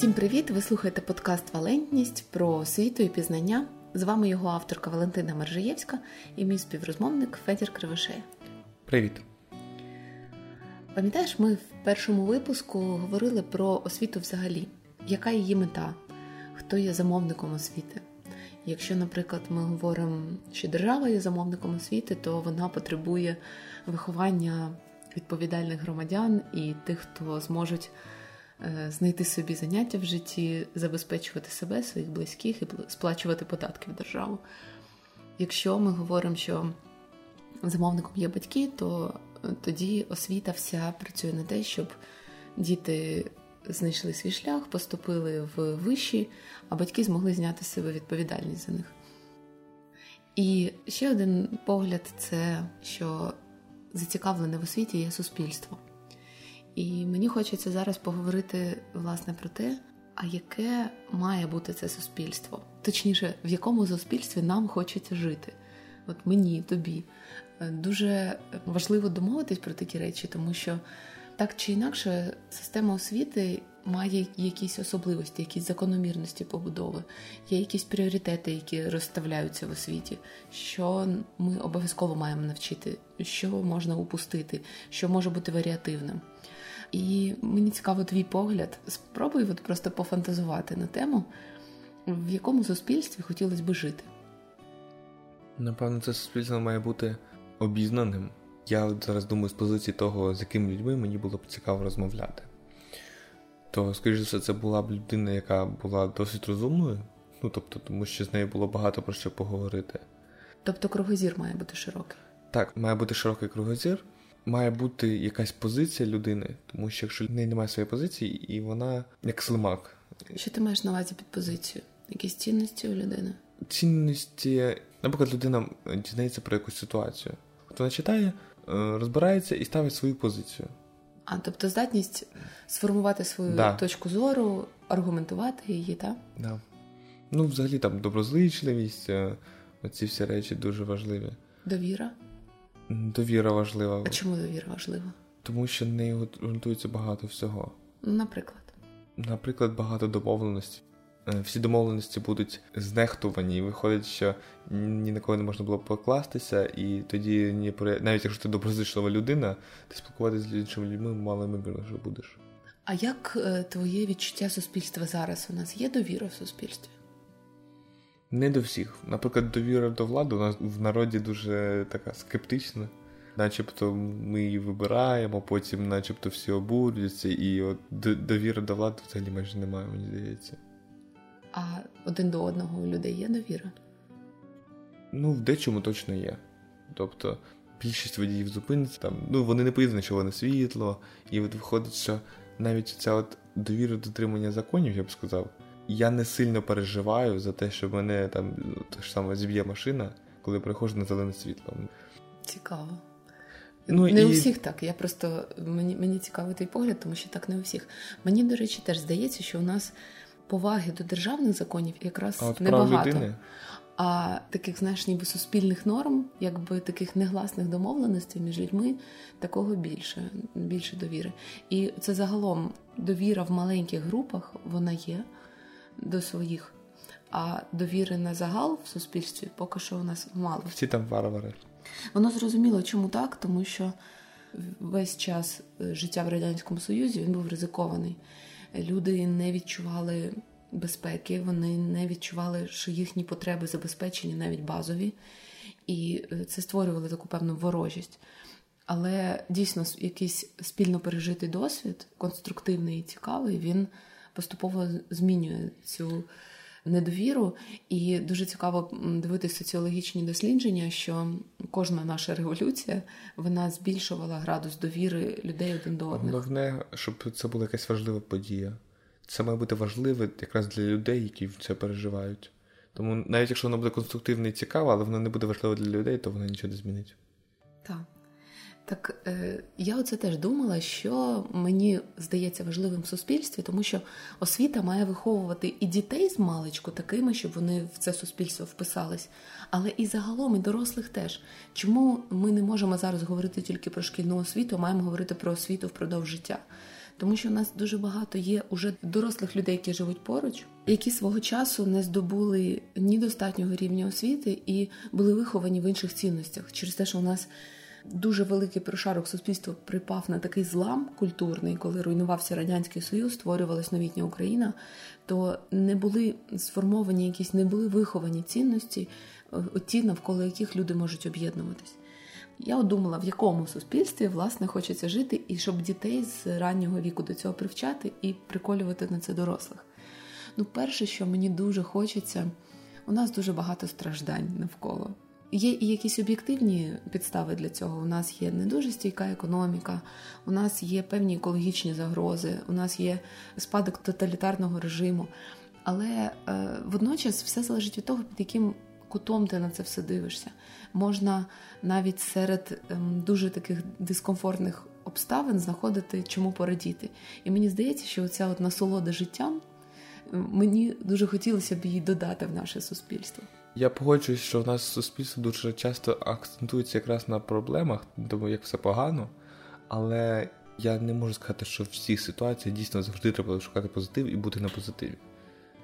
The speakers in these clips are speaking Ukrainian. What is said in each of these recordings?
Всім привіт! Ви слухаєте подкаст Валентність про освіту і пізнання. З вами його авторка Валентина Мержиєвська і мій співрозмовник Федір Кривошея. Привіт! Пам'ятаєш, ми в першому випуску говорили про освіту взагалі, яка її мета, хто є замовником освіти. Якщо, наприклад, ми говоримо, що держава є замовником освіти, то вона потребує виховання відповідальних громадян і тих, хто зможуть знайти собі заняття в житті, забезпечувати себе, своїх близьких і сплачувати податки в державу. Якщо ми говоримо, що замовником є батьки, то е, тоді освіта вся працює на те, щоб діти знайшли свій шлях, поступили в виші, а батьки змогли зняти з себе відповідальність за них. І ще один погляд це що зацікавлене в освіті є суспільство. І мені хочеться зараз поговорити власне про те, а яке має бути це суспільство, точніше, в якому суспільстві нам хочеться жити. От мені, тобі. Дуже важливо домовитись про такі речі, тому що так чи інакше система освіти має якісь особливості, якісь закономірності побудови, є якісь пріоритети, які розставляються в освіті, що ми обов'язково маємо навчити, що можна упустити, що може бути варіативним. І мені цікаво твій погляд. Спробуй от просто пофантазувати на тему, в якому суспільстві хотілося би жити. Напевно, це суспільство має бути обізнаним. Я зараз думаю з позиції того, з якими людьми мені було б цікаво розмовляти. То, скоріш за все, це була б людина, яка була досить розумною, ну тобто, тому що з нею було багато про що поговорити. Тобто кругозір має бути широкий? Так, має бути широкий кругозір, має бути якась позиція людини, тому що якщо в неї немає своєї позиції, і вона як слимак. Що ти маєш на увазі під позицію? Якісь цінності у людини? Цінності, наприклад, людина дізнається про якусь ситуацію. От вона читає, е, розбирається і ставить свою позицію. А тобто здатність сформувати свою да. точку зору, аргументувати її, так? Да. Ну, взагалі там доброзичливість, е, оці всі речі дуже важливі. Довіра? Довіра важлива. А чому довіра важлива? Тому що нею ґрунтується багато всього. Наприклад. Наприклад, багато домовленостей. Е, всі домовленості будуть знехтувані, і виходить, що ні на кого не можна було покластися, і тоді ні навіть якщо ти доброзичлива людина, ти спілкуватися з іншими людьми мало ймовірно, що будеш. А як е, твоє відчуття суспільства зараз? У нас є довіра в суспільстві? Не до всіх. Наприклад, довіра до влади у нас в народі дуже така скептична. Начебто ми її вибираємо, потім начебто всі обурюються, і от довіри до влади взагалі майже немає, мені здається. А один до одного у людей є довіра? Ну, в дечому точно є. Тобто більшість водіїв зупиниться, там, ну вони не поїдуть на червоне світло, і от виходить, що навіть ця от довіра дотримання законів, я б сказав, я не сильно переживаю за те, що мене там так саме зіб'є машина, коли приходжу на зелене світло. Цікаво. Ну, Не і... у всіх так. Я просто мені мені цікавий твій погляд, тому що так не у всіх. Мені, до речі, теж здається, що у нас поваги до державних законів якраз а от небагато. Людини? А таких, знаєш, ніби суспільних норм, якби таких негласних домовленостей між людьми, такого більше, більше довіри. І це загалом довіра в маленьких групах вона є до своїх, а довіри на загал в суспільстві поки що у нас мало. Всі там варвари. Воно зрозуміло, чому так, тому що весь час е, життя в радянському союзі він був ризикований. Люди не відчували безпеки, вони не відчували, що їхні потреби забезпечені навіть базові, і е, це створювало таку певну ворожість. Але дійсно якийсь спільно пережитий досвід, конструктивний і цікавий, він поступово змінює цю недовіру. І дуже цікаво дивитися соціологічні дослідження, що кожна наша революція вона збільшувала градус довіри людей один до одного. Головне, щоб це була якась важлива подія. Це має бути важливе якраз для людей, які це переживають. Тому навіть якщо воно буде конструктивне і цікаве, але воно не буде важливе для людей, то воно нічого не змінить. Так. Так е, я оце теж думала, що мені здається важливим в суспільстві, тому що освіта має виховувати і дітей з маличку такими, щоб вони в це суспільство вписались, але і загалом, і дорослих теж. Чому ми не можемо зараз говорити тільки про шкільну освіту, а маємо говорити про освіту впродовж життя? Тому що у нас дуже багато є уже дорослих людей, які живуть поруч, які свого часу не здобули ні достатнього рівня освіти і були виховані в інших цінностях через те, що у нас дуже великий прошарок суспільства припав на такий злам культурний, коли руйнувався радянський союз, створювалась новітня Україна, то не були сформовані якісь, не були виховані цінності, е, ті, навколо яких люди можуть об'єднуватись. Я думала, в якому суспільстві власне хочеться жити, і щоб дітей з раннього віку до цього привчати і приколювати на це дорослих. Ну, перше, що мені дуже хочеться, у нас дуже багато страждань навколо. Є і якісь об'єктивні підстави для цього. У нас є не дуже стійка економіка, у нас є певні екологічні загрози, у нас є спадок тоталітарного режиму. Але е, водночас все залежить від того, під яким кутом ти на це все дивишся. Можна навіть серед е, дуже таких дискомфортних обставин знаходити чому порадіти. І мені здається, що ця от насолода життям мені дуже хотілося б її додати в наше суспільство. Я погоджуюсь, що в нас суспільство дуже часто акцентується якраз на проблемах, тому як все погано, але я не можу сказати, що в всіх ситуаціях дійсно завжди треба шукати позитив і бути на позитиві.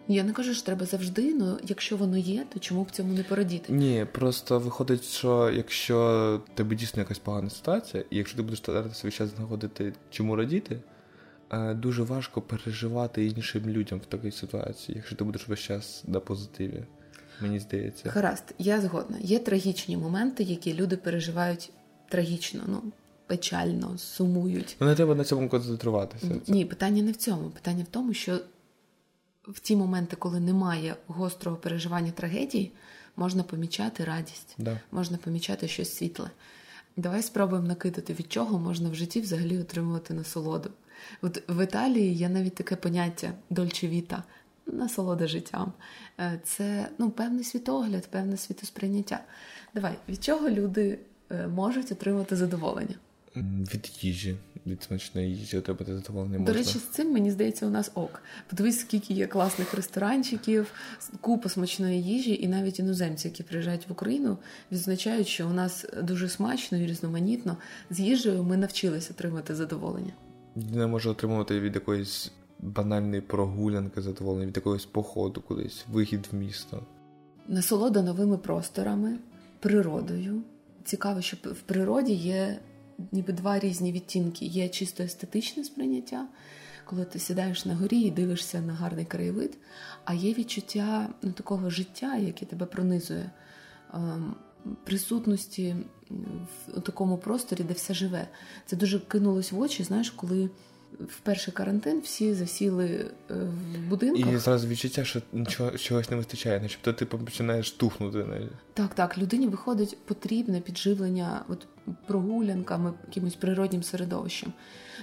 Я не кажу, що треба завжди, але якщо воно є, то чому б цьому не порадіти? Ні, просто виходить, що якщо тебе дійсно якась погана ситуація, і якщо ти будеш старатися свій час знаходити чому радіти, е, дуже важко переживати іншим людям в такій ситуації, якщо ти будеш весь час на позитиві мені здається. Гаразд, я згодна. Є трагічні моменти, які люди переживають трагічно, ну печально, сумують. Ну не треба на цьому концентруватися. Ні, питання не в цьому. Питання в тому, що в ті моменти, коли немає гострого переживання трагедії, можна помічати радість, да. можна помічати щось світле. Давай спробуємо накидати, від чого можна в житті взагалі отримувати насолоду. От в Італії є навіть таке поняття дольчевіта насолода життям. Е, це ну, певний світогляд, певне світосприйняття. Давай, від чого люди е, можуть отримати задоволення? Від їжі, від смачної їжі отримати задоволення. можна. До речі, з цим мені здається, у нас ок. Подивись, скільки є класних ресторанчиків, купа смачної їжі, і навіть іноземці, які приїжджають в Україну, відзначають, що у нас дуже смачно і різноманітно з їжею ми навчилися отримати задоволення. Не може отримувати від якоїсь банальної прогулянки задоволення від якогось походу кудись, вихід в місто. Насолода новими просторами, природою. Цікаво, що в природі є ніби два різні відтінки. Є чисто естетичне сприйняття, коли ти сідаєш на горі і дивишся на гарний краєвид, а є відчуття ну, такого життя, яке тебе пронизує, ем, присутності в такому просторі, де все живе. Це дуже кинулось в очі, знаєш, коли в перший карантин всі засіли е, в будинках. І зразу відчуття, що нічого чогось не вистачає, начебто ти починаєш тухнути. Навіть. Так, так. Людині виходить потрібне підживлення от, прогулянками, якимось природнім середовищем.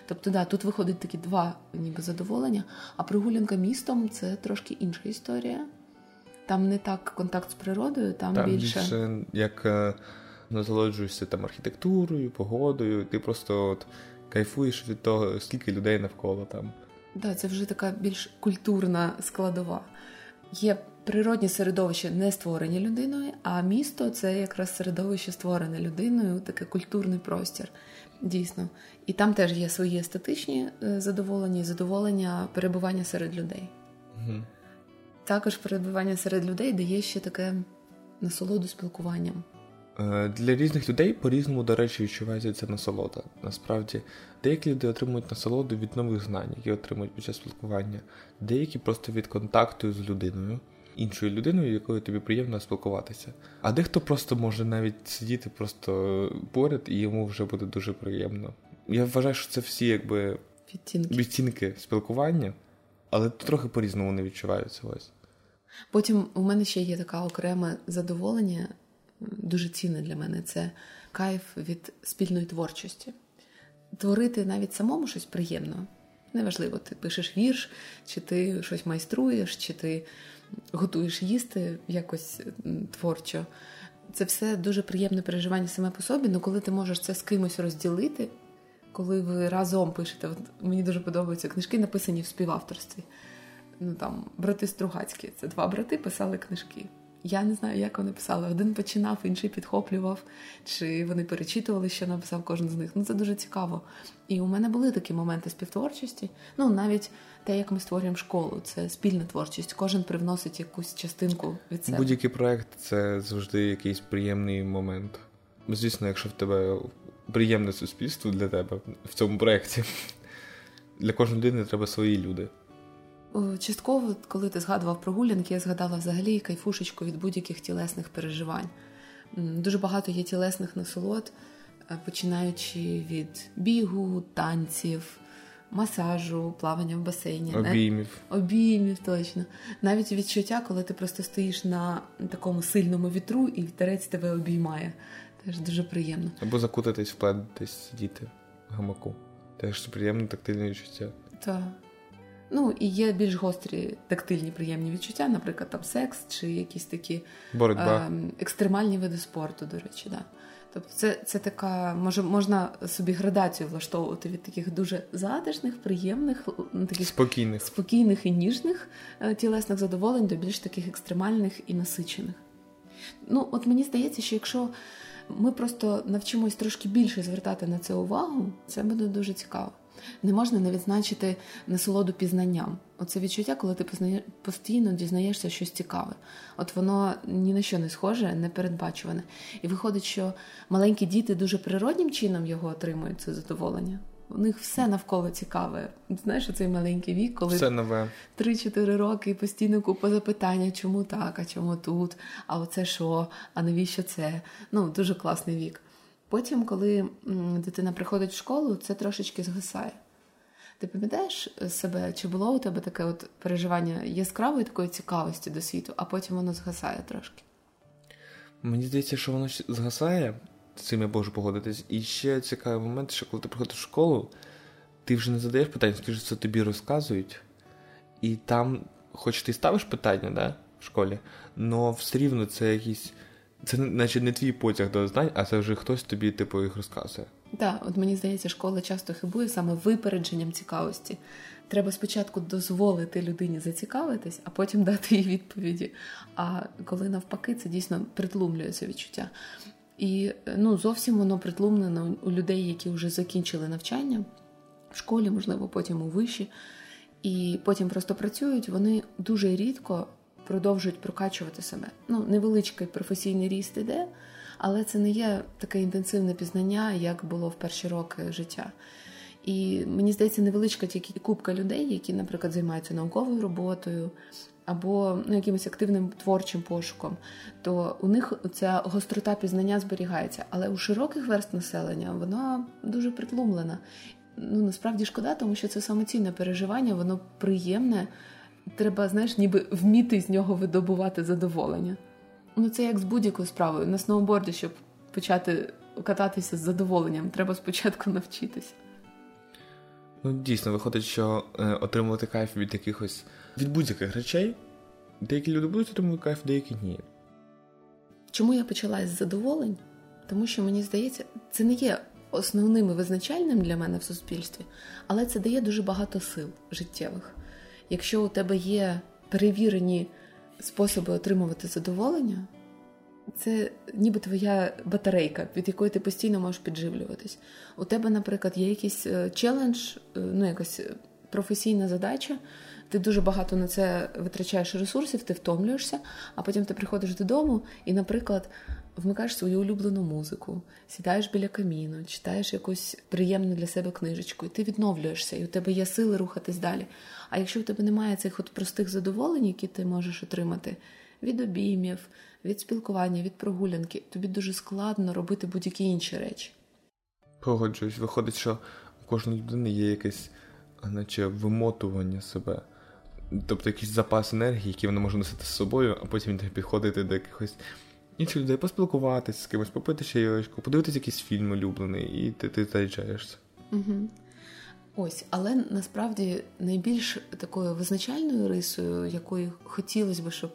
Тобто, да, тут виходить такі два ніби задоволення, а прогулянка містом це трошки інша історія. Там не так контакт з природою, там, там більше... більше як е, насолоджуєшся там архітектурою, погодою, ти просто от кайфуєш від того, скільки людей навколо там. Да, це вже така більш культурна складова. Є природні середовище не створені людиною, а місто це якраз середовище створене людиною, таке культурний простір. Дійсно. І там теж є свої естетичні е, задоволення і задоволення перебування серед людей. Угу. Також перебування серед людей дає ще таке насолоду спілкуванням. Е, для різних людей по-різному, до речі, відчувається ця насолода. Насправді, деякі люди отримують насолоду від нових знань, які отримують під час спілкування, деякі просто від контакту з людиною, іншою людиною, якою тобі приємно спілкуватися. А дехто просто може навіть сидіти просто поряд і йому вже буде дуже приємно. Я вважаю, що це всі якби відтінки, відтінки спілкування, але трохи по-різному не відчуваються ось. Потім у мене ще є таке окреме задоволення дуже цінне для мене це кайф від спільної творчості. Творити навіть самому щось приємно. Неважливо, ти пишеш вірш, чи ти щось майструєш, чи ти готуєш їсти якось творчо. Це все дуже приємне переживання саме по собі, але коли ти можеш це з кимось розділити, коли ви разом пишете, от мені дуже подобаються книжки, написані в співавторстві. Ну там брати Стругацькі, це два брати писали книжки. Я не знаю, як вони писали. Один починав, інший підхоплював, чи вони перечитували, що написав кожен з них. Ну це дуже цікаво. І у мене були такі моменти співтворчості. Ну навіть те, як ми створюємо школу, це спільна творчість. Кожен привносить якусь частинку від себе. Будь-який проект це завжди якийсь приємний момент. Звісно, якщо в тебе приємне суспільство для тебе в цьому проєкті, для кожної людини треба свої люди. Частково, коли ти згадував прогулянки, я згадала взагалі кайфушечку від будь-яких тілесних переживань. Дуже багато є тілесних насолод, е, починаючи від бігу, танців, масажу, плавання в басейні, обіймів. Обіймів, точно. Навіть відчуття, коли ти просто стоїш на такому сильному вітру і вітерець тебе обіймає. Теж дуже приємно. Або закутатись, вкладатись, сидіти в гамаку. Теж приємне тактильне відчуття. Так. Ну і є більш гострі тактильні приємні відчуття, наприклад, там секс чи якісь такі Боротьба. Е, екстремальні види спорту, до речі, да. Тобто це це така, може, можна собі градацію влаштовувати від таких дуже затишних, приємних, таких спокійних спокійних і ніжних е, тілесних задоволень до більш таких екстремальних і насичених. Ну, от мені здається, що якщо ми просто навчимось трошки більше звертати на це увагу, це буде дуже цікаво. Не можна не відзначити насолоду пізнанням. Оце відчуття, коли ти постійно дізнаєшся щось цікаве. От воно ні на що не схоже, не передбачуване. І виходить, що маленькі діти дуже природнім чином його отримують це задоволення. У них все навколо цікаве. Знаєш, оцей маленький вік, коли все нове 3-4 роки і постійно купа запитання, чому так, а чому тут, а оце що, а навіщо це? Ну, дуже класний вік. Потім, коли дитина приходить в школу, це трошечки згасає. Ти пам'ятаєш себе, чи було у тебе таке от переживання яскравої такої цікавості до світу, а потім воно згасає трошки? Мені здається, що воно згасає, з цим я можу погодитись. І ще цікавий момент, що коли ти приходиш в школу, ти вже не задаєш питань, скажи, це тобі розказують, і там, хоч ти ставиш питання да, в школі, але все рівно це якісь. Це наче не твій потяг до знань, а це вже хтось тобі типу їх розказує. Так, от мені здається, школа часто хибує саме випередженням цікавості. Треба спочатку дозволити людині зацікавитись, а потім дати їй відповіді. А коли навпаки, це дійсно притлумлюється відчуття. І ну, зовсім воно притлумлено у людей, які вже закінчили навчання в школі, можливо, потім у виші, і потім просто працюють. Вони дуже рідко продовжують прокачувати себе. Ну, невеличкий професійний ріст іде, але це не є таке інтенсивне пізнання, як було в перші роки життя. І мені здається, невеличка тільки купка людей, які, наприклад, займаються науковою роботою або ну, якимось активним творчим пошуком, то у них ця гострота пізнання зберігається. Але у широких верст населення вона дуже притлумлена. Ну насправді шкода, тому що це самоцінне переживання, воно приємне треба, знаєш, ніби вміти з нього видобувати задоволення. Ну, це як з будь-якою справою. На сноуборді, щоб почати кататися з задоволенням, треба спочатку навчитися. Ну, дійсно, виходить, що е, отримувати кайф від якихось від будь-яких речей. Деякі люди будуть отримувати кайф, деякі ні. Чому я почала з задоволень? Тому що мені здається, це не є основним і визначальним для мене в суспільстві, але це дає дуже багато сил життєвих якщо у тебе є перевірені способи отримувати задоволення, це ніби твоя батарейка, від якої ти постійно можеш підживлюватись. У тебе, наприклад, є якийсь е, челендж, е, ну якась професійна задача. Ти дуже багато на це витрачаєш ресурсів, ти втомлюєшся, а потім ти приходиш додому і, наприклад, вмикаєш свою улюблену музику, сідаєш біля каміну, читаєш якусь приємну для себе книжечку, і ти відновлюєшся, і у тебе є сили рухатись далі. А якщо у тебе немає цих от простих задоволень, які ти можеш отримати від обіймів, від спілкування, від прогулянки, тобі дуже складно робити будь-які інші речі. Погоджуюсь, виходить, що у кожної людини є якесь наче вимотування себе. Тобто якийсь запас енергії, який вона може носити з собою, а потім підходити до якихось інших людей, поспілкуватися з кимось, попити чайочку, подивитися якийсь фільм улюблений, і ти ти заряджаєшся. Угу. Ось, але насправді найбільш такою визначальною рисою, якою хотілося б, щоб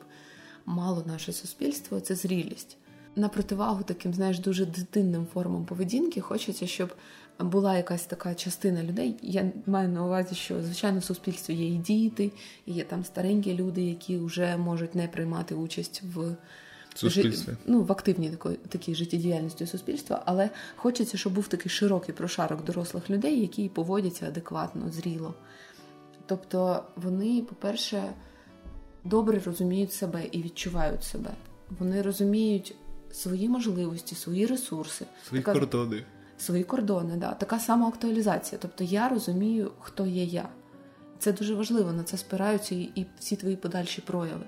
мало наше суспільство, це зрілість. на противагу таким, знаєш, дуже дитинним формам поведінки, хочеться, щоб була якась така частина людей. Я маю на увазі, що звичайно в суспільстві є і діти, і є там старенькі люди, які вже можуть не приймати участь в суспільстві. Ну, в активній такій, такій життєдіяльності суспільства, але хочеться, щоб був такий широкий прошарок дорослих людей, які поводяться адекватно, зріло. Тобто вони, по-перше, добре розуміють себе і відчувають себе. Вони розуміють свої можливості, свої ресурси, свої така, кордони. Свої кордони, да. така сама актуалізація. Тобто я розумію, хто є я. Це дуже важливо, на це спираються і всі твої подальші прояви.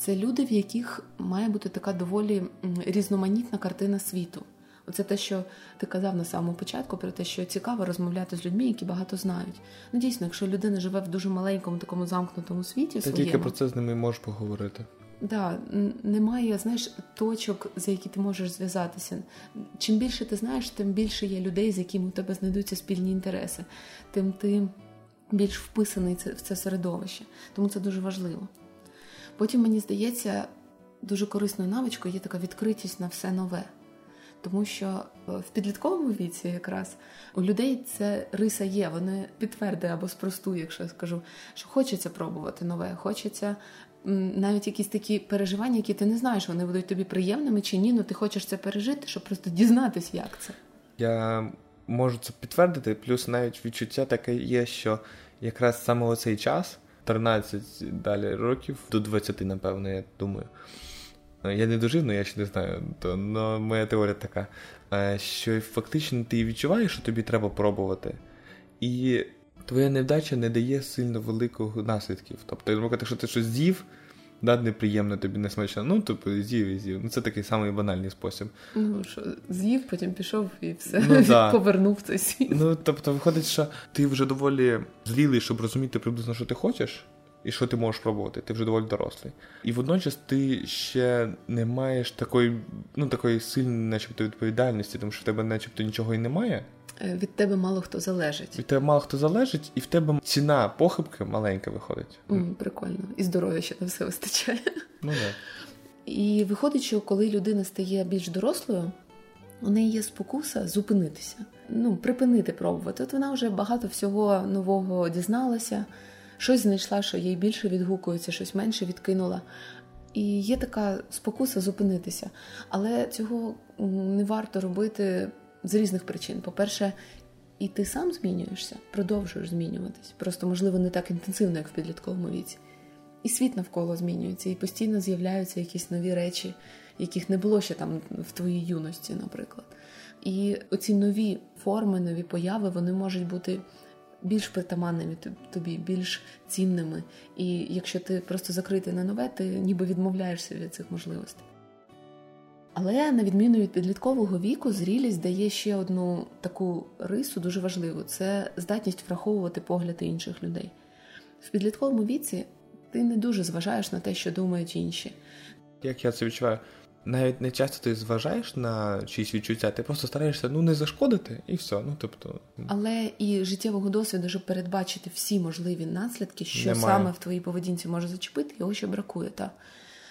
Це люди, в яких має бути така доволі різноманітна картина світу. Оце те, що ти казав на самому початку, про те, що цікаво розмовляти з людьми, які багато знають. Ну, дійсно, якщо людина живе в дуже маленькому такому замкнутому світі, Ти своєму, тільки про це з ними можеш поговорити. Да, немає, знаєш, точок, за які ти можеш зв'язатися. Чим більше ти знаєш, тим більше є людей, з якими у тебе знайдуться спільні інтереси, тим ти більш вписаний в це середовище. Тому це дуже важливо. Потім, мені здається, дуже корисною навичкою є така відкритість на все нове. Тому що е, в підлітковому віці якраз у людей це риса є, вони підтвердить або спростує, якщо я скажу, що хочеться пробувати нове, хочеться навіть якісь такі переживання, які ти не знаєш, вони будуть тобі приємними чи ні, але ну, ти хочеш це пережити, щоб просто дізнатися, як це. Я можу це підтвердити, плюс навіть відчуття таке є, що якраз саме оцей час. 13 далі років до 20, напевно, я думаю. Я не дожив, але я ще не знаю. То, но моя теорія така, е, що фактично ти відчуваєш, що тобі треба пробувати. І твоя невдача не дає сильно великого наслідків. Тобто, наприклад, якщо ти щось з'їв, да, неприємно тобі не смачно, ну типу, з'їв і з'їв. Ну це такий самий банальний спосіб. Ну що з'їв, потім пішов і все ну, да. повернув цей світ. Ну тобто, виходить, що ти вже доволі зрілий, щоб розуміти приблизно, що ти хочеш. І що ти можеш пробувати, ти вже доволі дорослий. І водночас ти ще не маєш такої ну, такої сильної, начебто, відповідальності, тому що в тебе начебто нічого і немає. Е, від тебе мало хто залежить. Від тебе мало хто залежить, і в тебе ціна похибки маленька виходить. Mm, прикольно. І здоров'я ще на все вистачає. Ну да. І виходить, що коли людина стає більш дорослою, у неї є спокуса зупинитися, ну, припинити пробувати. От вона вже багато всього нового дізналася, щось знайшла, що їй більше відгукується, щось менше відкинула. І є така спокуса зупинитися. Але цього не варто робити з різних причин. По-перше, і ти сам змінюєшся, продовжуєш змінюватись. Просто, можливо, не так інтенсивно, як в підлітковому віці. І світ навколо змінюється, і постійно з'являються якісь нові речі, яких не було ще там в твоїй юності, наприклад. І оці нові форми, нові появи, вони можуть бути більш притаманними тобі, більш цінними. І якщо ти просто закритий на нове, ти ніби відмовляєшся від цих можливостей. Але на відміну від підліткового віку, зрілість дає ще одну таку рису, дуже важливу це здатність враховувати погляди інших людей. В підлітковому віці ти не дуже зважаєш на те, що думають інші. Як я це відчуваю, навіть не часто ти зважаєш на чиїсь відчуття, ти просто стараєшся ну не зашкодити і все. Ну тобто, але і життєвого досвіду, щоб передбачити всі можливі наслідки, що Немає. саме в твоїй поведінці може зачепити, його ще бракує. Та.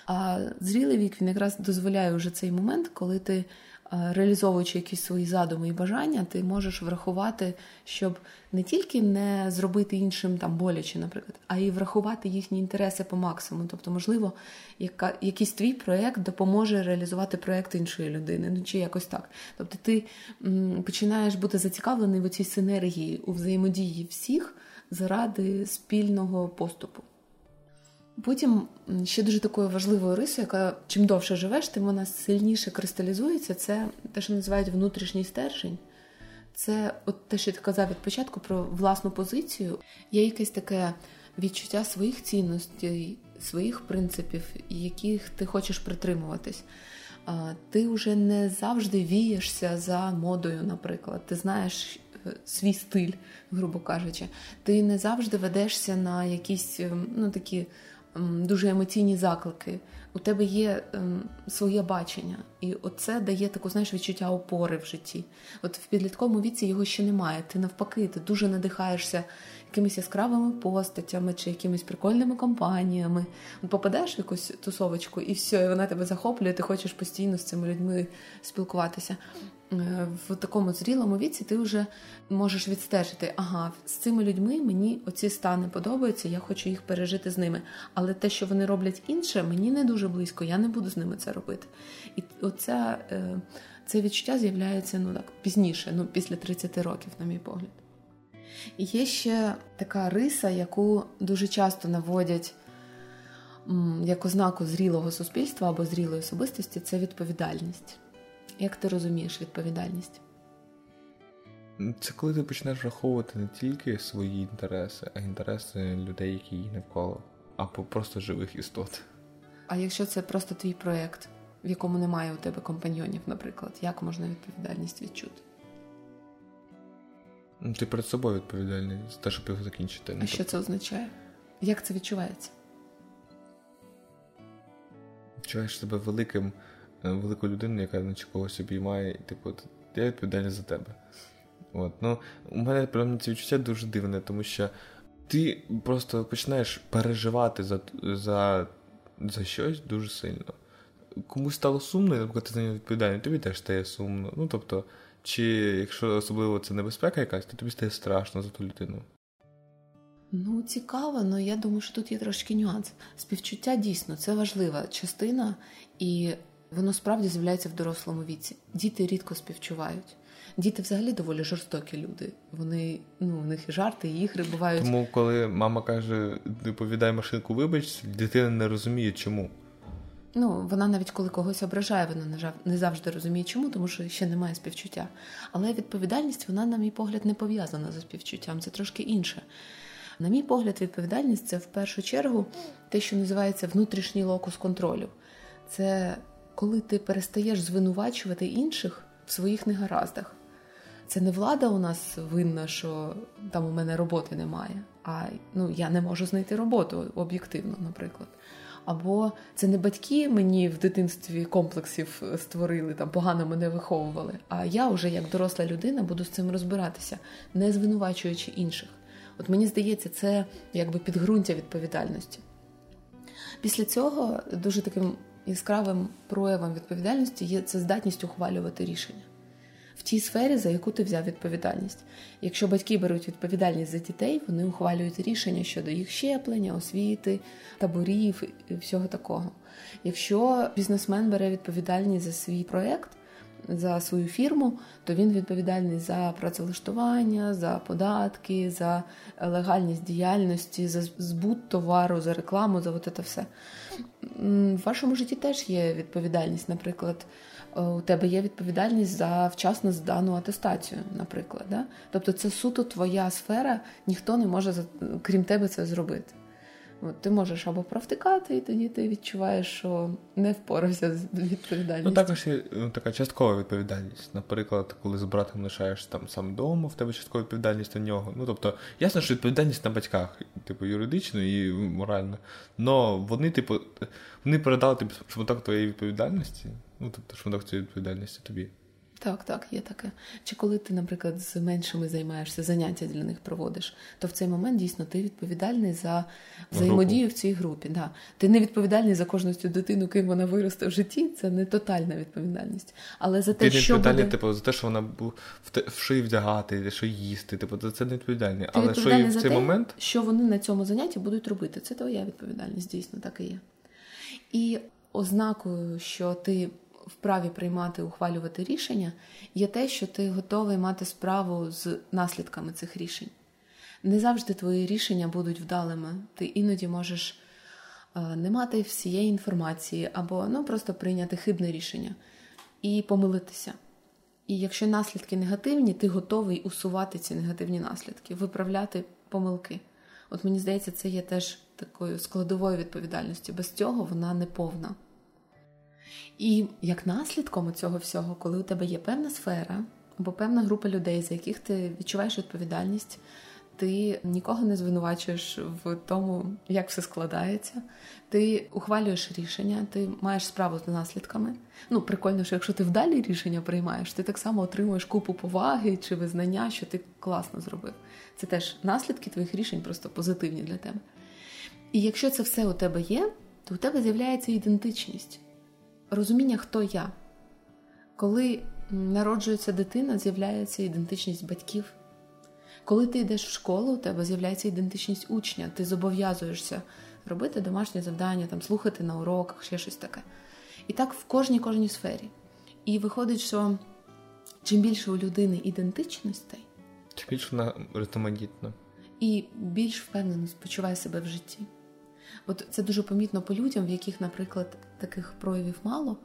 А зрілий вік він якраз дозволяє вже цей момент, коли ти, реалізовуючи якісь свої задуми і бажання, ти можеш врахувати, щоб не тільки не зробити іншим там боляче, наприклад, а й врахувати їхні інтереси по максимуму. Тобто, можливо, яка, якийсь твій проєкт допоможе реалізувати проєкт іншої людини, ну чи якось так. Тобто, ти м, починаєш бути зацікавлений в цій синергії у взаємодії всіх заради спільного поступу. Потім ще дуже такою важливою рисою, яка чим довше живеш, тим вона сильніше кристалізується. Це те, що називають внутрішній стержень. Це от те, що ти казав від початку про власну позицію. Є якесь таке відчуття своїх цінностей, своїх принципів, яких ти хочеш притримуватись. Ти вже не завжди вієшся за модою, наприклад. Ти знаєш е, свій стиль, грубо кажучи. Ти не завжди ведешся на якісь ем, ну, такі дуже емоційні заклики. У тебе є ем, своє бачення. І оце дає таку, знаєш, відчуття опори в житті. От в підлітковому віці його ще немає. Ти навпаки, ти дуже надихаєшся якимись яскравими постатями чи якимись прикольними компаніями. Попадаєш в якусь тусовочку, і все, і вона тебе захоплює, ти хочеш постійно з цими людьми спілкуватися. Е, в такому зрілому віці ти вже можеш відстежити, ага, з цими людьми мені оці стани подобаються, я хочу їх пережити з ними. Але те, що вони роблять інше, мені не дуже близько, я не буду з ними це робити. І оця, е, це відчуття з'являється ну так пізніше, ну після 30 років, на мій погляд. І є ще така риса, яку дуже часто наводять як ознаку зрілого суспільства або зрілої особистості це відповідальність. Як ти розумієш відповідальність? Це коли ти почнеш враховувати не тільки свої інтереси, а інтереси людей, які її навколо, або просто живих істот. А якщо це просто твій проєкт, в якому немає у тебе компаньйонів, наприклад, як можна відповідальність відчути? Ну, ти перед собою відповідальний за те, щоб його закінчити. А що це означає? Як це відчувається? Відчуваєш себе великим, е, великою людиною, яка наче когось обіймає, і типу, я відповідальний за тебе. От. Ну, У мене прям це відчуття дуже дивне, тому що ти просто починаєш переживати за за, за щось дуже сильно. Комусь стало сумно, і наприклад, ти за нього відповідальний, тобі теж стає сумно. Ну, тобто, чи якщо особливо це небезпека якась, то тобі стає страшно за ту людину. Ну, цікаво, але я думаю, що тут є трошки нюанс. Співчуття дійсно це важлива частина, і воно справді з'являється в дорослому віці. Діти рідко співчувають. Діти взагалі доволі жорстокі люди. Вони ну, у них і жарти, і ігри бувають. Тому, коли мама каже, доповідай машинку, вибач, дитина не розуміє, чому. Ну, вона навіть коли когось ображає, вона не завжди розуміє, чому, тому що ще немає співчуття. Але відповідальність, вона, на мій погляд, не пов'язана за співчуттям. Це трошки інше. На мій погляд, відповідальність це в першу чергу те, що називається внутрішній локус контролю. Це коли ти перестаєш звинувачувати інших в своїх негараздах. Це не влада у нас винна, що там у мене роботи немає, а ну, я не можу знайти роботу об'єктивно, наприклад. Або це не батьки мені в дитинстві комплексів створили, там погано мене виховували. А я вже як доросла людина буду з цим розбиратися, не звинувачуючи інших. От мені здається, це якби підґрунтя відповідальності. Після цього дуже таким яскравим проявом відповідальності є це здатність ухвалювати рішення в тій сфері, за яку ти взяв відповідальність. Якщо батьки беруть відповідальність за дітей, вони ухвалюють рішення щодо їх щеплення, освіти, таборів і всього такого. Якщо бізнесмен бере відповідальність за свій проект, за свою фірму, то він відповідальний за працевлаштування, за податки, за легальність діяльності, за збут товару, за рекламу, за от це все. В вашому житті теж є відповідальність, наприклад. Е, у тебе є відповідальність за вчасно здану атестацію, наприклад. Да? Тобто це суто твоя сфера, ніхто не може крім тебе це зробити. От, Ти можеш або провтикати, і тоді ти відчуваєш, що не впорався з відповідальністю. Ну, також є ну, така часткова відповідальність. Наприклад, коли з братом лишаєш там сам вдома, в тебе часткова відповідальність на нього. Ну, тобто, ясно, що відповідальність на батьках, типу, юридично і морально. Но вони, типу, вони передали тобі шматок твоєї відповідальності, ну, тобто шматок цієї відповідальності тобі. Так, так, є таке. Чи коли ти, наприклад, з меншими займаєшся, заняття для них проводиш, то в цей момент дійсно ти відповідальний за взаємодію в цій групі. Да. Ти не відповідальний за кожну цю дитину, ким вона виросте в житті, це не тотальна відповідальність. Але за те, ти що буде... типу, за те, що вона в шиї вдягати, що їсти, типу, це не відповідальний. Ти Але що в цей те, момент, що вони на цьому занятті будуть робити, це твоя відповідальність, дійсно так і є. І ознакою, що ти вправі приймати, ухвалювати рішення, є те, що ти готовий мати справу з наслідками цих рішень. Не завжди твої рішення будуть вдалими. Ти іноді можеш е, не мати всієї інформації або ну, просто прийняти хибне рішення і помилитися. І якщо наслідки негативні, ти готовий усувати ці негативні наслідки, виправляти помилки. От мені здається, це є теж такою складовою відповідальністю. Без цього вона не повна. І як наслідком цього всього, коли у тебе є певна сфера або певна група людей, за яких ти відчуваєш відповідальність, ти нікого не звинувачуєш в тому, як все складається. Ти ухвалюєш рішення, ти маєш справу з наслідками. Ну, прикольно, що якщо ти вдалі рішення приймаєш, ти так само отримуєш купу поваги чи визнання, що ти класно зробив. Це теж наслідки твоїх рішень, просто позитивні для тебе. І якщо це все у тебе є, то у тебе з'являється ідентичність, розуміння, хто я. Коли народжується дитина, з'являється ідентичність батьків. Коли ти йдеш в школу, у тебе з'являється ідентичність учня, ти зобов'язуєшся робити домашні завдання, там, слухати на уроках, ще щось таке. І так в кожній кожній сфері. І виходить, що чим більше у людини ідентичностей, тим більше вона різноманітна. І більш впевнено почуває себе в житті. От це дуже помітно по людям, в яких, наприклад, таких проявів мало,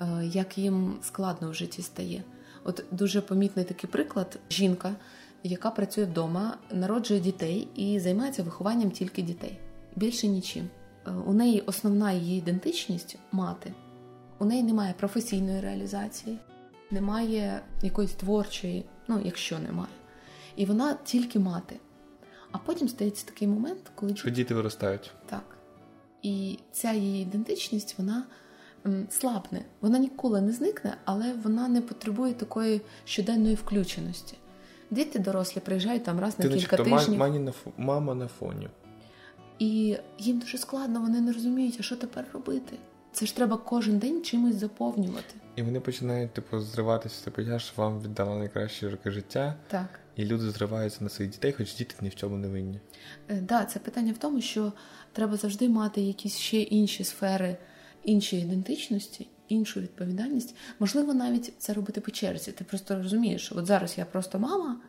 е, як їм складно в житті стає. От дуже помітний такий приклад: жінка, яка працює вдома, народжує дітей і займається вихованням тільки дітей. Більше нічим. Е, у неї основна її ідентичність мати. У неї немає професійної реалізації, немає якоїсь творчої, ну якщо немає. І вона тільки мати. А потім стається такий момент, коли що діти виростають. Так. І ця її ідентичність, вона слабне. Вона ніколи не зникне, але вона не потребує такої щоденної включеності. Діти дорослі приїжджають там раз Ти на кілька тижнів. Мані на фо... мама на фоні. І їм дуже складно, вони не розуміють, а що тепер робити. Це ж треба кожен день чимось заповнювати. І вони починають, типу, зриватися, типу, я ж вам віддала найкращі роки життя. Так. І люди зриваються на своїх дітей, хоч діти ні в чому не винні. Так, е, да, це питання в тому, що треба завжди мати якісь ще інші сфери, інші ідентичності, іншу відповідальність. Можливо, навіть це робити по черзі. Ти просто розумієш, що от зараз я просто мама,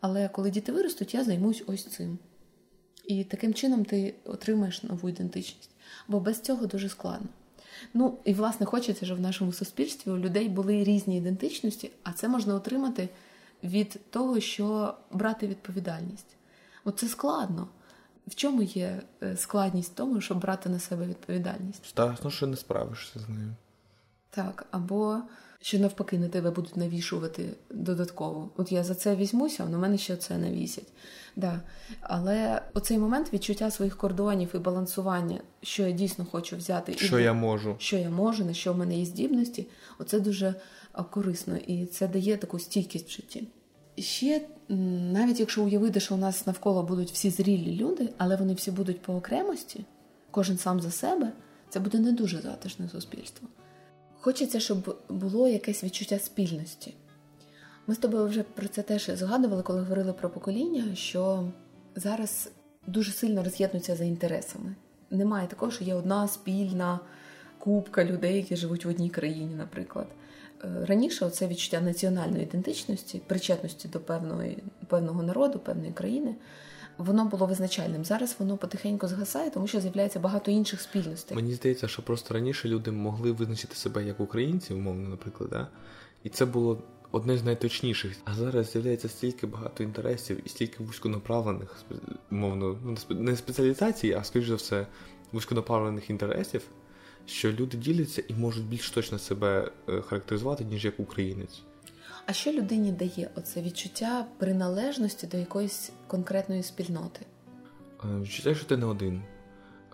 але коли діти виростуть, я займусь ось цим. І таким чином ти отримаєш нову ідентичність. Бо без цього дуже складно. Ну і власне хочеться, щоб в нашому суспільстві у людей були різні ідентичності, а це можна отримати від того, що брати відповідальність. Оце складно. В чому є е, складність в тому, щоб брати на себе відповідальність? Страшно, що не справишся з нею. Так, або що навпаки на тебе будуть навішувати додатково. От я за це візьмуся, а на мене ще це навісять. Да. Але оцей момент відчуття своїх кордонів і балансування, що я дійсно хочу взяти, що і я можу, що я можу, на що в мене є здібності, оце дуже корисно і це дає таку стійкість в житті. Ще навіть якщо уявити, що у нас навколо будуть всі зрілі люди, але вони всі будуть по окремості, кожен сам за себе, це буде не дуже затишне суспільство. Хочеться, щоб було якесь відчуття спільності. Ми з тобою вже про це теж згадували, коли говорили про покоління, що зараз дуже сильно роз'єднуються за інтересами. Немає такого, що є одна спільна купка людей, які живуть в одній країні, наприклад. Е, раніше це відчуття національної ідентичності, причетності до певної, певного народу, певної країни, воно було визначальним. Зараз воно потихеньку згасає, тому що з'являється багато інших спільностей. Мені здається, що просто раніше люди могли визначити себе як українці, умовно, наприклад, да? і це було одне з найточніших. А зараз з'являється стільки багато інтересів і стільки вузьконаправлених, умовно, ну, не спеціалізацій, а скоріш за все, вузьконаправлених інтересів. Що люди діляться і можуть більш точно себе е, характеризувати, ніж як українець. А що людині дає оце відчуття приналежності до якоїсь конкретної спільноти? Е, відчуття, що ти не один.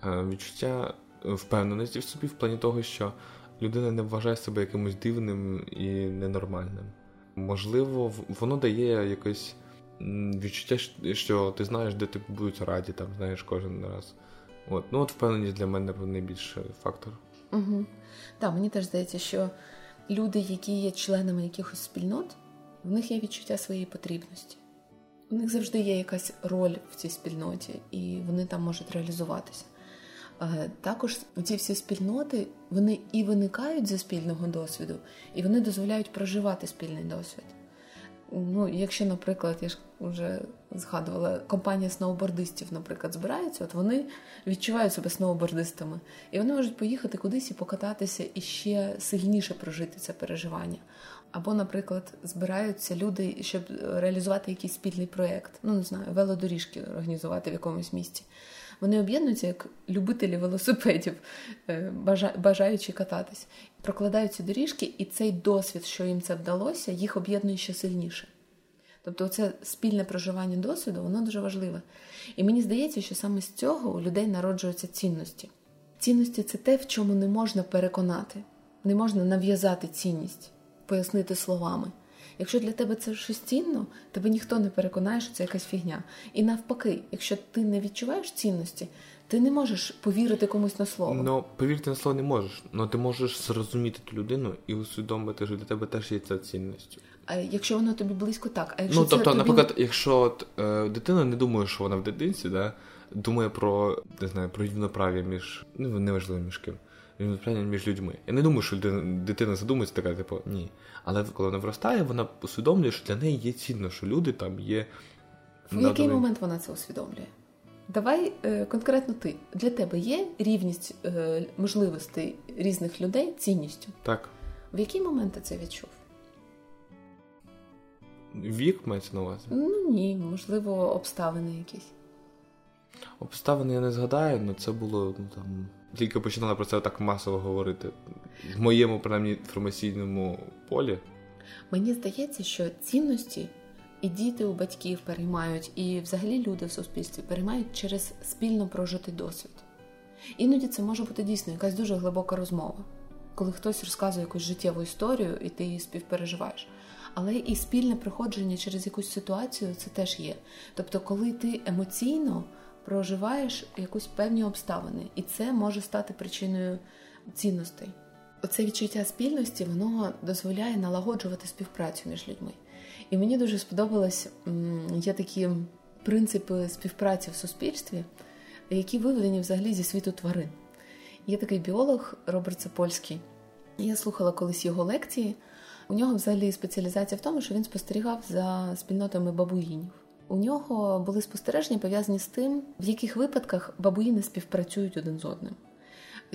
Е, відчуття впевненості в собі в плані того, що людина не вважає себе якимось дивним і ненормальним. Можливо, воно дає якесь відчуття, що ти знаєш, де тебе будуть раді, там знаєш кожен раз. От. Ну от впевненість для мене найбільший фактор. Угу. Так, мені теж здається, що люди, які є членами якихось спільнот, в них є відчуття своєї потрібності. У них завжди є якась роль в цій спільноті, і вони там можуть реалізуватися. Також ці всі спільноти вони і виникають зі спільного досвіду, і вони дозволяють проживати спільний досвід. Ну, Якщо, наприклад, я ж вже згадувала, компанія сноубордистів, наприклад, збирається, от вони відчувають себе сноубордистами, і вони можуть поїхати кудись і покататися і ще сильніше прожити це переживання. Або, наприклад, збираються люди, щоб реалізувати якийсь спільний проєкт, ну не знаю, велодоріжки організувати в якомусь місті. Вони об'єднуються як любителі велосипедів, е, бажаючи кататись, прокладають ці доріжки, і цей досвід, що їм це вдалося, їх об'єднує ще сильніше. Тобто, це спільне проживання досвіду, воно дуже важливе. І мені здається, що саме з цього у людей народжуються цінності. Цінності це те, в чому не можна переконати, не можна нав'язати цінність, пояснити словами. Якщо для тебе це щось цінно, тебе ніхто не переконає, що це якась фігня. І навпаки, якщо ти не відчуваєш цінності, ти не можеш повірити комусь на слово. Ну, повірити на слово не можеш, але ти можеш зрозуміти ту людину і усвідомити, що для тебе теж є ця цінність. А якщо воно тобі близько, так. А якщо ну, тобто, це тобі... наприклад, якщо от, е, дитина не думає, що вона в дитинці, да, думає про не знаю, про рівноправ'я між ну неважливо між ким. Рівноправ'я між людьми. Я не думаю, що дитина, дитина задумається така, типу, ні. Але коли вона виростає, вона усвідомлює, що для неї є цінно, що люди там є. В який момент вона це усвідомлює? Давай е, конкретно ти. Для тебе є рівність е, можливостей різних людей цінністю? Так. В який момент ти це відчув? Вік мається на увазі? Ну ні, можливо, обставини якісь. Обставини я не згадаю, але це було ну там. Тільки починала про це так масово говорити. В моєму, принаймні, інформаційному полі. Мені здається, що цінності і діти у батьків переймають, і взагалі люди в суспільстві переймають через спільно прожитий досвід. Іноді це може бути дійсно якась дуже глибока розмова, коли хтось розказує якусь життєву історію, і ти її співпереживаєш. Але і спільне проходження через якусь ситуацію це теж є. Тобто, коли ти емоційно проживаєш якусь певні обставини, і це може стати причиною цінностей. Оце відчуття спільності воно дозволяє налагоджувати співпрацю між людьми. І мені дуже сподобалось є такі принципи співпраці в суспільстві, які виведені взагалі зі світу тварин. Є такий біолог Роберт Сапольський. Я слухала колись його лекції. У нього взагалі спеціалізація в тому, що він спостерігав за спільнотами бабуїнів. У нього були спостереження пов'язані з тим, в яких випадках бабуїни співпрацюють один з одним.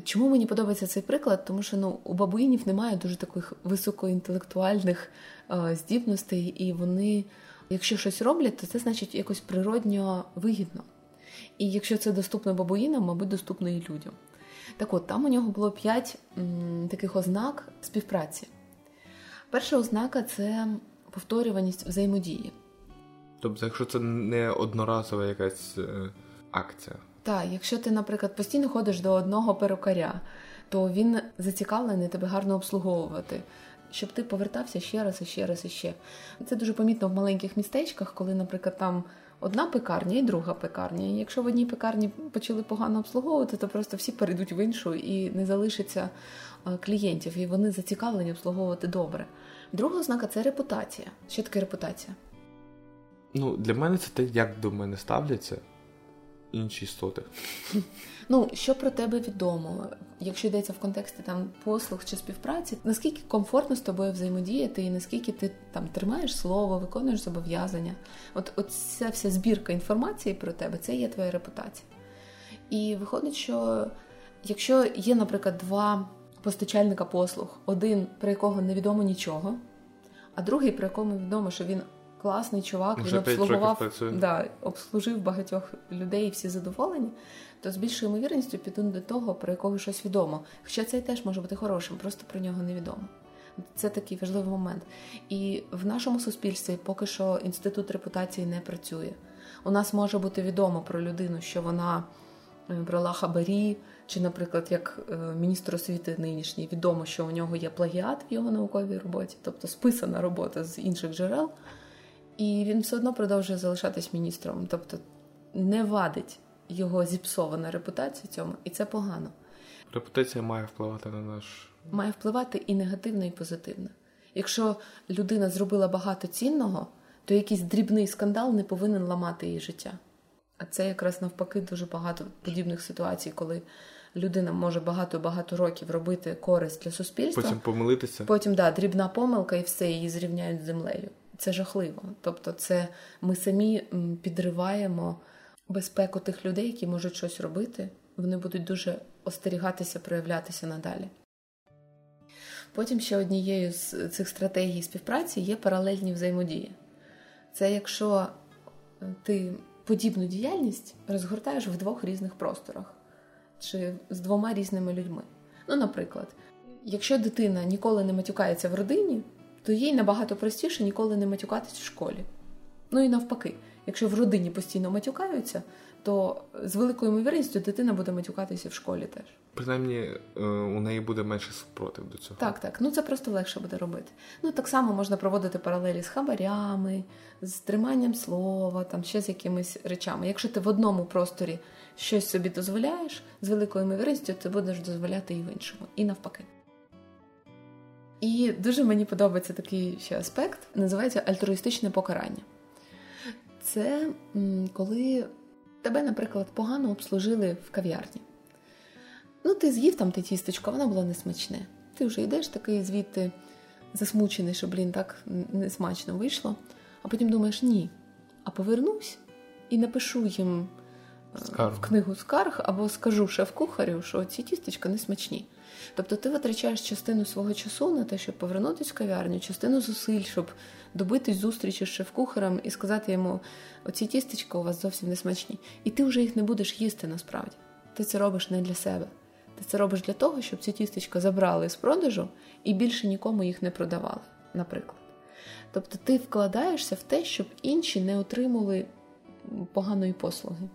Чому мені подобається цей приклад? Тому що ну, у бабуїнів немає дуже таких високоінтелектуальних е, здібностей, і вони, якщо щось роблять, то це значить якось природньо вигідно. І якщо це доступно бабуїнам, мабуть, доступно і людям. Так от, там у нього було п'ять таких ознак співпраці. Перша ознака це повторюваність взаємодії. Тобто, якщо це не одноразова якась е, акція. Так, якщо ти, наприклад, постійно ходиш до одного перукаря, то він зацікавлений тебе гарно обслуговувати, щоб ти повертався ще раз і ще раз і ще. Це дуже помітно в маленьких містечках, коли, наприклад, там одна пекарня і друга пекарня. І якщо в одній пекарні почали погано обслуговувати, то просто всі перейдуть в іншу і не залишиться клієнтів, і вони зацікавлені обслуговувати добре. Друга ознака це репутація. Що таке репутація? Ну, для мене це те, як до мене ставляться інші істоти. Ну, що про тебе відомо, якщо йдеться в контексті там послуг чи співпраці, наскільки комфортно з тобою взаємодіяти, і наскільки ти там тримаєш слово, виконуєш зобов'язання? От, от ця вся збірка інформації про тебе це є твоя репутація. І виходить, що якщо є, наприклад, два постачальника послуг, один про якого невідомо нічого, а другий, про якому відомо, що він класний чувак, Вже він обслугував да, обслужив багатьох людей, і всі задоволені, то з більшою ймовірністю підуть до того, про якого щось відомо. Хоча цей теж може бути хорошим, просто про нього невідомо. Це такий важливий момент. І в нашому суспільстві поки що інститут репутації не працює. У нас може бути відомо про людину, що вона е, брала хабарі, чи, наприклад, як е, міністр освіти нинішній відомо, що у нього є плагіат в його науковій роботі, тобто списана робота з інших джерел. І він все одно продовжує залишатись міністром, тобто не вадить його зіпсована репутація цьому, і це погано. Репутація має впливати на наш. Має впливати і негативно, і позитивно. Якщо людина зробила багато цінного, то якийсь дрібний скандал не повинен ламати її життя. А це якраз навпаки дуже багато подібних ситуацій, коли людина може багато-багато років робити користь для суспільства. Потім помилитися. Потім да, дрібна помилка, і все її зрівняють з землею. Це жахливо. Тобто, це ми самі підриваємо безпеку тих людей, які можуть щось робити. Вони будуть дуже остерігатися, проявлятися надалі. Потім ще однією з цих стратегій співпраці є паралельні взаємодії. Це якщо ти подібну діяльність розгортаєш в двох різних просторах чи з двома різними людьми. Ну, наприклад, якщо дитина ніколи не матюкається в родині, то їй набагато простіше ніколи не матюкатись в школі. Ну і навпаки, якщо в родині постійно матюкаються, то з великою ймовірністю дитина буде матюкатися в школі теж. Принаймні, е, у неї буде менше спротив до цього. Так, так. Ну це просто легше буде робити. Ну так само можна проводити паралелі з хабарями, з триманням слова, там ще з якимись речами. Якщо ти в одному просторі щось собі дозволяєш, з великою ймовірністю ти будеш дозволяти і в іншому, і навпаки. І дуже мені подобається такий ще аспект, називається альтруїстичне покарання. Це коли тебе, наприклад, погано обслужили в кав'ярні. Ну, ти з'їв там те тістечко, воно було несмачне. Ти вже йдеш такий звідти засмучений, що, блін, так несмачно вийшло. А потім думаєш, ні. А повернусь і напишу їм е, Скаргу. в книгу скарг або скажу шеф-кухарю, що ці тістечка не смачні. Тобто ти витрачаєш частину свого часу на те, щоб повернутися в кав'ярню, частину зусиль, щоб добитись зустрічі з шеф-кухарем і сказати йому: оці тістечка у вас зовсім не смачні. І ти вже їх не будеш їсти насправді. Ти це робиш не для себе. Ти це робиш для того, щоб ці тістечка забрали з продажу і більше нікому їх не продавали, наприклад. Тобто ти вкладаєшся в те, щоб інші не отримали поганої послуги.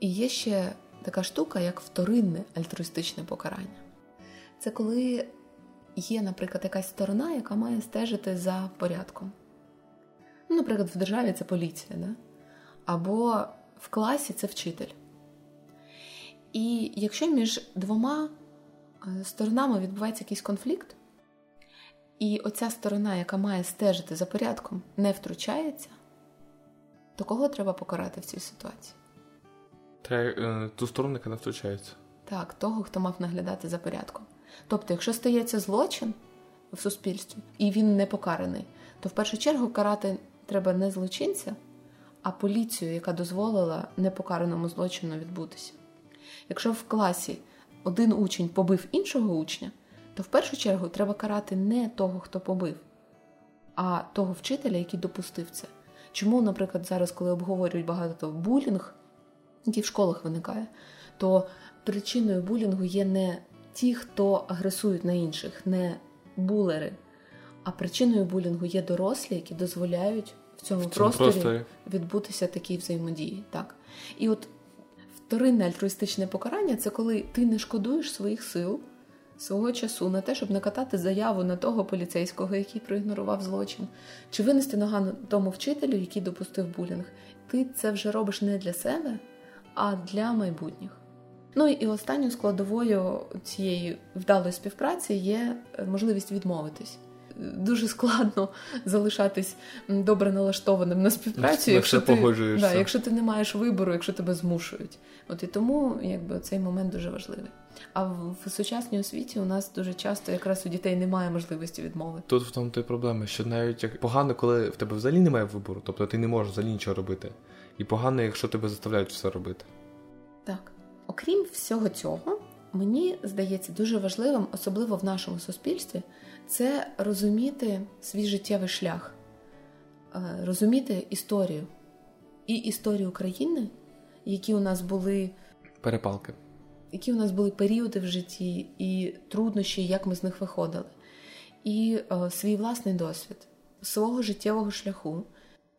І є ще така штука, як вторинне альтруїстичне покарання. Це коли є, наприклад, якась сторона, яка має стежити за порядком. Ну, Наприклад, в державі це поліція, да? або в класі це вчитель. І якщо між двома е, сторонами відбувається якийсь конфлікт, і оця сторона, яка має стежити за порядком, не втручається, то кого треба покарати в цій ситуації? Треба е, ту сторону, яка не втручається. Так, того, хто мав наглядати за порядком. Тобто, якщо стається злочин в суспільстві і він не покараний, то в першу чергу карати треба не злочинця, а поліцію, яка дозволила непокараному злочину відбутися. Якщо в класі один учень побив іншого учня, то в першу чергу треба карати не того, хто побив, а того вчителя, який допустив це. Чому, наприклад, зараз, коли обговорюють багато булінг, який в школах виникає, то причиною булінгу є не ті, хто агресують на інших, не булери, а причиною булінгу є дорослі, які дозволяють в цьому, в цьому просторі, просторі відбутися такій взаємодії. Так. І от вторинне альтруїстичне покарання це коли ти не шкодуєш своїх сил, свого часу на те, щоб накатати заяву на того поліцейського, який проігнорував злочин, чи винести нога тому вчителю, який допустив булінг. Ти це вже робиш не для себе, а для майбутніх. Ну і останньою складовою цієї вдалої співпраці є можливість відмовитись дуже складно залишатись добре налаштованим на співпрацю, якщо ти, да, якщо ти не маєш вибору, якщо тебе змушують. От і тому якби цей момент дуже важливий. А в, в сучасній освіті у нас дуже часто якраз у дітей немає можливості відмови. Тут в тому той проблема, що навіть як погано, коли в тебе взагалі немає вибору, тобто ти не можеш взагалі нічого робити. І погано, якщо тебе заставляють все робити. Так. Окрім всього цього, мені здається дуже важливим, особливо в нашому суспільстві, це розуміти свій життєвий шлях, е, розуміти історію і історію України, які у нас були перепалки, які у нас були періоди в житті, і труднощі, як ми з них виходили, і е, свій власний досвід, свого життєвого шляху,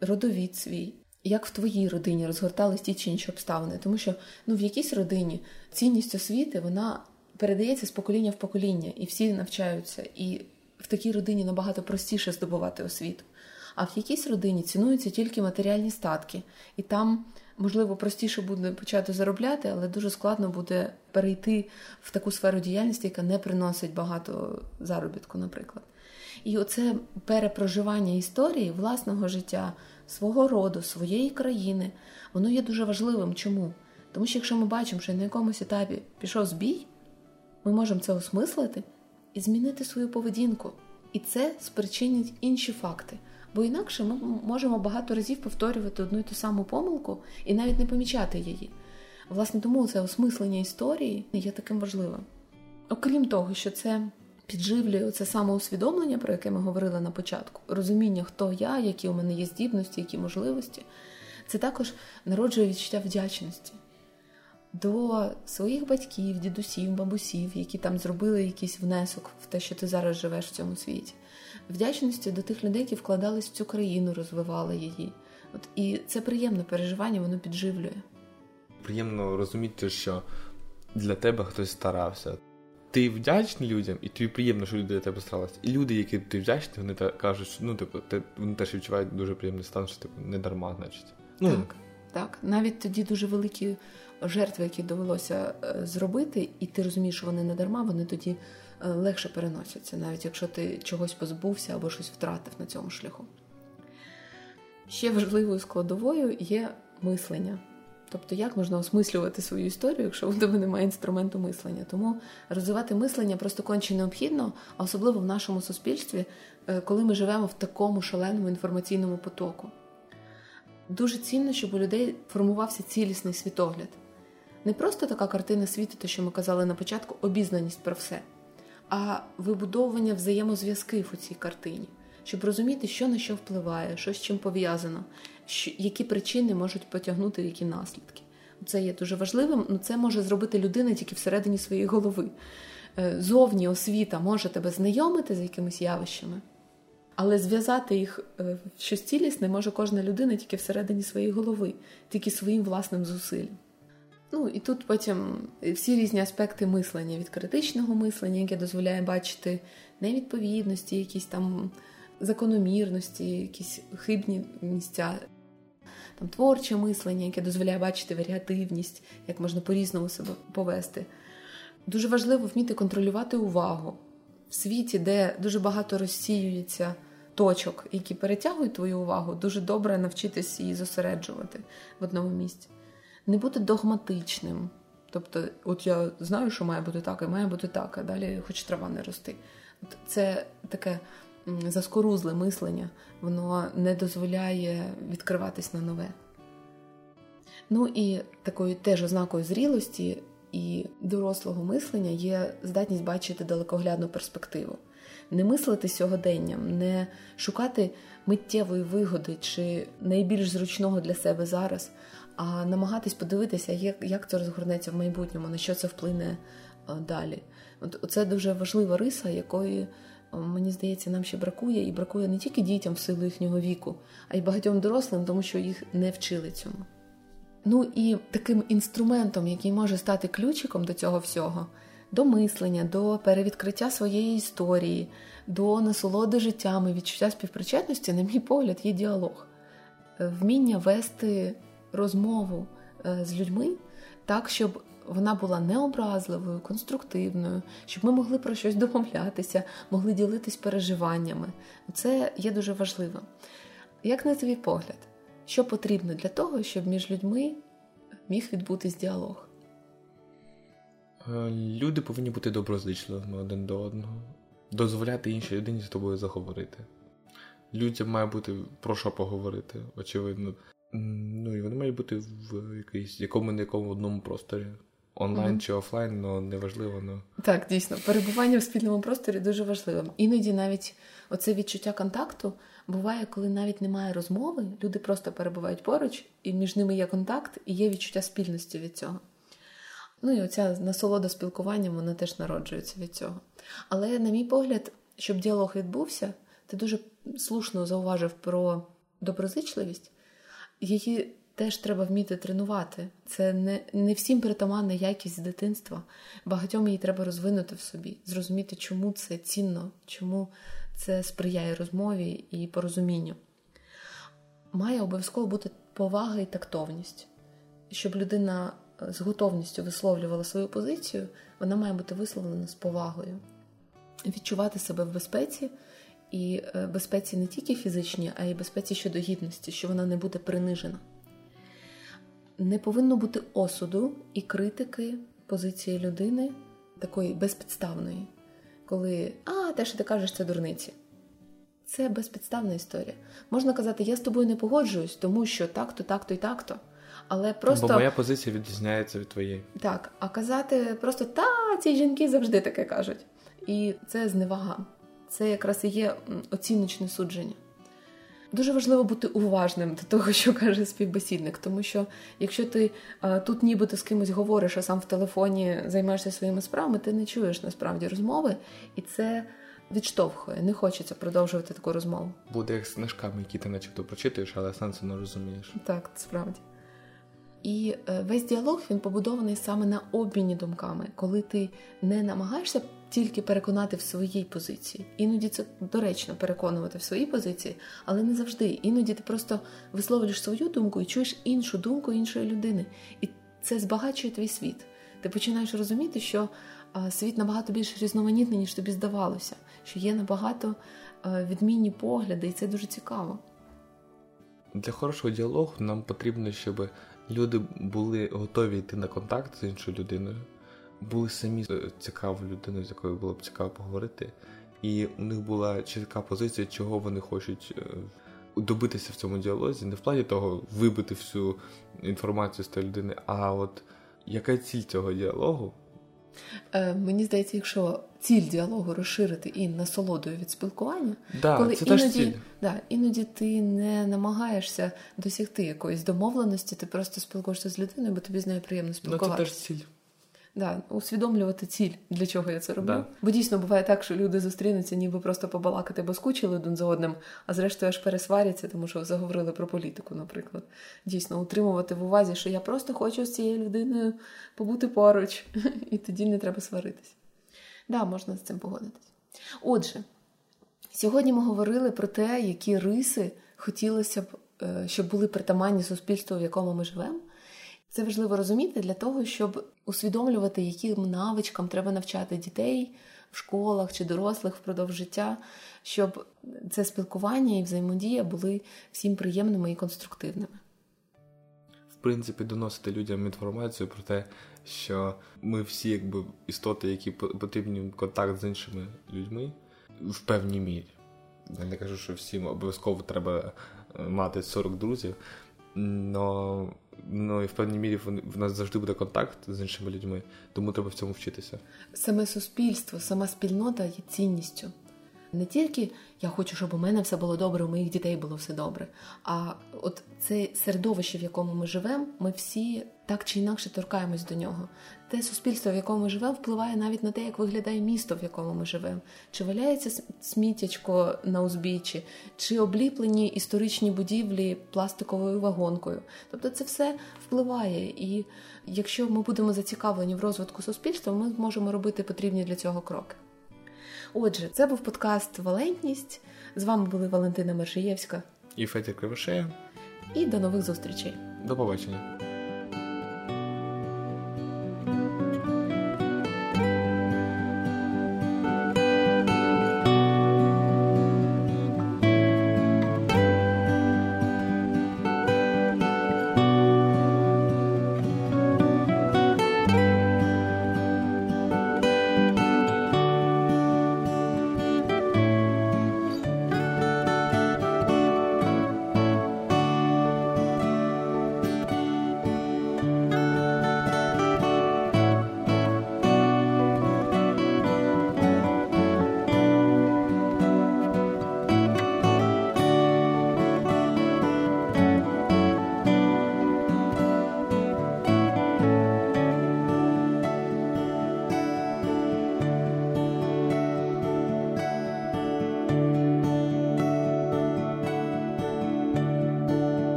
родовід свій. Як в твоїй родині розгортались ті чи інші обставини, тому що ну в якійсь родині цінність освіти вона передається з покоління в покоління, і всі навчаються, і в такій родині набагато простіше здобувати освіту. А в якійсь родині цінуються тільки матеріальні статки, і там, можливо, простіше буде почати заробляти, але дуже складно буде перейти в таку сферу діяльності, яка не приносить багато заробітку, наприклад. І оце перепроживання історії власного життя, свого роду, своєї країни, воно є дуже важливим. Чому? Тому що якщо ми бачимо, що на якомусь етапі пішов збій, ми можемо це осмислити і змінити свою поведінку. І це спричинить інші факти. Бо інакше ми можемо багато разів повторювати одну і ту саму помилку і навіть не помічати її. Власне, тому це осмислення історії є таким важливим. Окрім того, що це підживлює це самоусвідомлення, про яке ми говорили на початку, розуміння, хто я, які у мене є здібності, які можливості, це також народжує відчуття вдячності до своїх батьків, дідусів, бабусів, які там зробили якийсь внесок в те, що ти зараз живеш в цьому світі, вдячності до тих людей, які вкладались в цю країну, розвивали її, От І це приємне переживання, воно підживлює. Приємно розуміти, що для тебе хтось старався. Ти вдячний людям, і тобі приємно, що люди для тебе старалися. І люди, які ти вдячний, вони та кажуть, що ну, типу, ти, вони теж відчувають дуже приємний стан, що типу не дарма, значить. Ну, Так, так. Навіть тоді дуже великі жертви, які довелося е, зробити, і ти розумієш, що вони не дарма, вони тоді е, легше переносяться, навіть якщо ти чогось позбувся або щось втратив на цьому шляху. Ще важливою складовою є мислення. Тобто, як можна осмислювати свою історію, якщо у тебе немає інструменту мислення. Тому розвивати мислення просто конче необхідно, а особливо в нашому суспільстві, е, коли ми живемо в такому шаленому інформаційному потоку. Дуже цінно, щоб у людей формувався цілісний світогляд. Не просто така картина світу, те, що ми казали на початку, обізнаність про все, а вибудовування взаємозв'язків у цій картині, щоб розуміти, що на що впливає, що з чим пов'язано, які причини можуть потягнути які наслідки. Це є дуже важливим, але ну, це може зробити людина тільки всередині своєї голови. Е, зовні освіта може тебе знайомити з якимись явищами, але зв'язати їх е, в щось цілісне може кожна людина тільки всередині своєї голови, тільки своїм власним зусиллям. Ну і тут потім всі різні аспекти мислення від критичного мислення, яке дозволяє бачити невідповідності, якісь там закономірності, якісь хибні місця, там творче мислення, яке дозволяє бачити варіативність, як можна по-різному себе повести. Дуже важливо вміти контролювати увагу в світі, де дуже багато розсіюється точок, які перетягують твою увагу, дуже добре навчитись її зосереджувати в одному місці не бути догматичним. Тобто, от я знаю, що має бути так, і має бути так, а далі хоч трава не рости. Це таке заскорузле мислення, воно не дозволяє відкриватись на нове. Ну і такою теж ознакою зрілості і дорослого мислення є здатність бачити далекоглядну перспективу, не мислити сьогоденням, не шукати миттєвої вигоди чи найбільш зручного для себе зараз, а намагатись подивитися, як як це розгорнеться в майбутньому, на що це вплине далі. От Це дуже важлива риса, якої, мені здається, нам ще бракує, і бракує не тільки дітям в силу їхнього віку, а й багатьом дорослим, тому що їх не вчили цьому. Ну і таким інструментом, який може стати ключиком до цього всього, до мислення, до перевідкриття своєї історії, до насолоди життями, відчуття співпричетності, на мій погляд, є діалог, вміння вести розмову е, з людьми так, щоб вона була необразливою, конструктивною, щоб ми могли про щось домовлятися, могли ділитись переживаннями. Це є дуже важливо. Як на твій погляд, що потрібно для того, щоб між людьми міг відбутись діалог? Е, люди повинні бути доброзичливими один до одного, дозволяти іншій людині з тобою заговорити. Людям має бути про що поговорити, очевидно. Ну і вони мають бути в якийсь якому не якому одному просторі. Онлайн mm-hmm. чи офлайн, але неважливо. Но... Так, дійсно, перебування в спільному просторі дуже важливим. Іноді навіть оце відчуття контакту буває, коли навіть немає розмови, люди просто перебувають поруч, і між ними є контакт, і є відчуття спільності від цього. Ну і оця насолода спілкуванням, вона теж народжується від цього. Але, на мій погляд, щоб діалог відбувся, ти дуже слушно зауважив про доброзичливість її теж треба вміти тренувати. Це не не всім притаманна якість з дитинства. Багатьом її треба розвинути в собі, зрозуміти, чому це цінно, чому це сприяє розмові і порозумінню. Має обов'язково бути повага і тактовність. Щоб людина е, з готовністю висловлювала свою позицію, вона має бути висловлена з повагою, відчувати себе в безпеці і е, безпеці не тільки фізичній, а й безпеці щодо гідності, що вона не буде принижена. Не повинно бути осуду і критики позиції людини такої безпідставної, коли а, те, що ти кажеш, це дурниці. Це безпідставна історія. Можна казати, я з тобою не погоджуюсь, тому що так-то, так-то і так-то. Але просто... Бо моя позиція відрізняється від твоєї. Так, а казати просто та, ці жінки завжди таке кажуть. І це зневага це якраз і є оціночне судження. Дуже важливо бути уважним до того, що каже співбесідник, тому що якщо ти а, тут нібито з кимось говориш, а сам в телефоні займаєшся своїми справами, ти не чуєш насправді розмови, і це відштовхує, не хочеться продовжувати таку розмову. Буде як з книжками, які ти начебто прочитуєш, але сенсу не розумієш. Так, справді. І е, весь діалог він побудований саме на обміні думками, коли ти не намагаєшся тільки переконати в своїй позиції. Іноді це доречно переконувати в своїй позиції, але не завжди. Іноді ти просто висловлюєш свою думку і чуєш іншу думку іншої людини. І це збагачує твій світ. Ти починаєш розуміти, що світ набагато більш різноманітний, ніж тобі здавалося, що є набагато відмінні погляди, і це дуже цікаво. Для хорошого діалогу нам потрібно, щоб люди були готові йти на контакт з іншою людиною, були самі е, цікавою людиною, з якою було б цікаво поговорити, і у них була чітка позиція, чого вони хочуть е, добитися в цьому діалозі, не в плані того вибити всю інформацію з тієї людини, а от яка ціль цього діалогу? Е, Мені здається, якщо ціль діалогу розширити і насолодою від спілкування, да, коли це іноді, ціль. Да, іноді ти не намагаєшся досягти якоїсь домовленості, ти просто спілкуєшся з людиною, бо тобі з нею приємно спілкуватися. Ну, це теж ціль. Да, усвідомлювати ціль, для чого я це роблю. Да. Бо дійсно буває так, що люди зустрінуться, ніби просто побалакати, бо скучили один за одним, а зрештою аж пересваряться, тому що заговорили про політику, наприклад. Дійсно, утримувати в увазі, що я просто хочу з цією людиною побути поруч, і тоді не треба сваритись. Да, можна з цим погодитись. Отже, сьогодні ми говорили про те, які риси хотілося б, е, щоб були притаманні суспільству, в якому ми живемо. Це важливо розуміти для того, щоб усвідомлювати, яким навичкам треба навчати дітей в школах чи дорослих впродовж життя, щоб це спілкування і взаємодія були всім приємними і конструктивними. В принципі, доносити людям інформацію про те, що ми всі, якби істоти, які потрібні контакт з іншими людьми в певній мірі. Я не кажу, що всім обов'язково треба е, мати 40 друзів, но ну і в певній мірі в нас завжди буде контакт з іншими людьми, тому треба в цьому вчитися. Саме суспільство, сама спільнота є цінністю. Не тільки я хочу, щоб у мене все було добре, у моїх дітей було все добре. А от це середовище, в якому ми живемо, ми всі так чи інакше торкаємось до нього. Те суспільство, в якому ми живемо, впливає навіть на те, як виглядає місто, в якому ми живемо. Чи валяється сміттячко на узбіччі, чи обліплені історичні будівлі пластиковою вагонкою. Тобто це все впливає. І якщо ми будемо зацікавлені в розвитку суспільства, ми зможемо робити потрібні для цього кроки. Отже, це був подкаст Валентність. З вами були Валентина Мершиєвська і Федір Кривошея. І до нових зустрічей. До побачення.